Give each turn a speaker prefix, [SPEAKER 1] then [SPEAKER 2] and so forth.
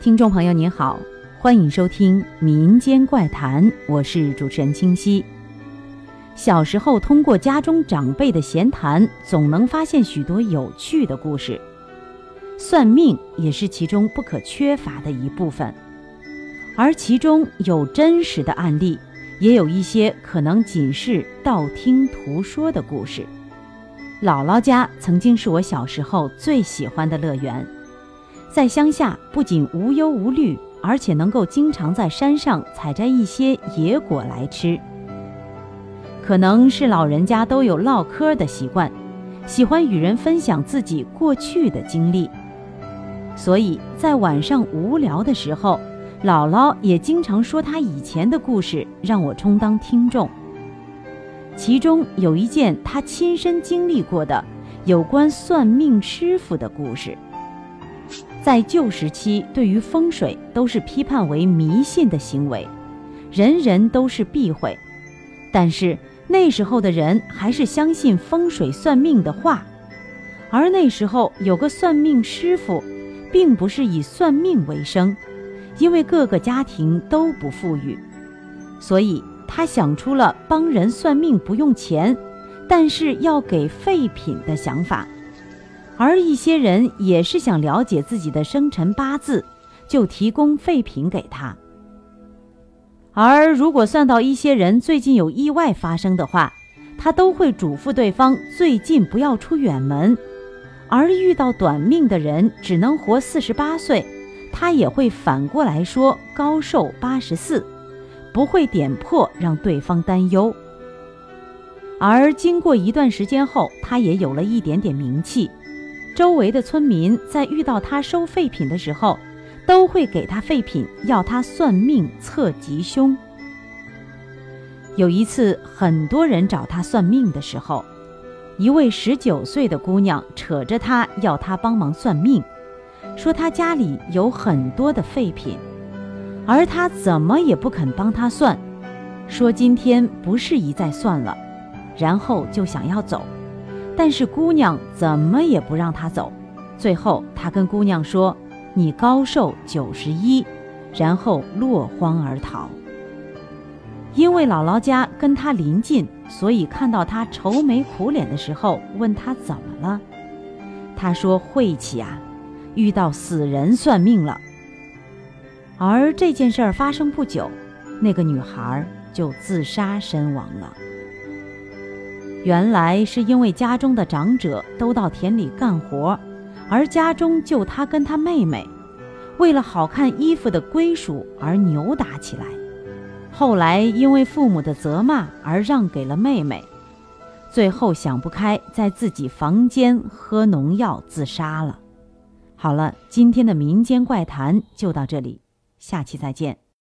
[SPEAKER 1] 听众朋友您好，欢迎收听《民间怪谈》，我是主持人清晰。小时候通过家中长辈的闲谈，总能发现许多有趣的故事，算命也是其中不可缺乏的一部分。而其中有真实的案例，也有一些可能仅是道听途说的故事。姥姥家曾经是我小时候最喜欢的乐园。在乡下，不仅无忧无虑，而且能够经常在山上采摘一些野果来吃。可能是老人家都有唠嗑的习惯，喜欢与人分享自己过去的经历，所以在晚上无聊的时候，姥姥也经常说她以前的故事，让我充当听众。其中有一件她亲身经历过的有关算命师傅的故事。在旧时期，对于风水都是批判为迷信的行为，人人都是避讳。但是那时候的人还是相信风水算命的话，而那时候有个算命师傅，并不是以算命为生，因为各个家庭都不富裕，所以他想出了帮人算命不用钱，但是要给废品的想法。而一些人也是想了解自己的生辰八字，就提供废品给他。而如果算到一些人最近有意外发生的话，他都会嘱咐对方最近不要出远门。而遇到短命的人只能活四十八岁，他也会反过来说高寿八十四，不会点破让对方担忧。而经过一段时间后，他也有了一点点名气。周围的村民在遇到他收废品的时候，都会给他废品，要他算命测吉凶。有一次，很多人找他算命的时候，一位十九岁的姑娘扯着他要他帮忙算命，说他家里有很多的废品，而他怎么也不肯帮他算，说今天不适宜再算了，然后就想要走。但是姑娘怎么也不让他走，最后他跟姑娘说：“你高寿九十一。”然后落荒而逃。因为姥姥家跟他临近，所以看到他愁眉苦脸的时候，问他怎么了。他说：“晦气啊，遇到死人算命了。”而这件事儿发生不久，那个女孩就自杀身亡了。原来是因为家中的长者都到田里干活，而家中就他跟他妹妹，为了好看衣服的归属而扭打起来。后来因为父母的责骂而让给了妹妹，最后想不开，在自己房间喝农药自杀了。好了，今天的民间怪谈就到这里，下期再见。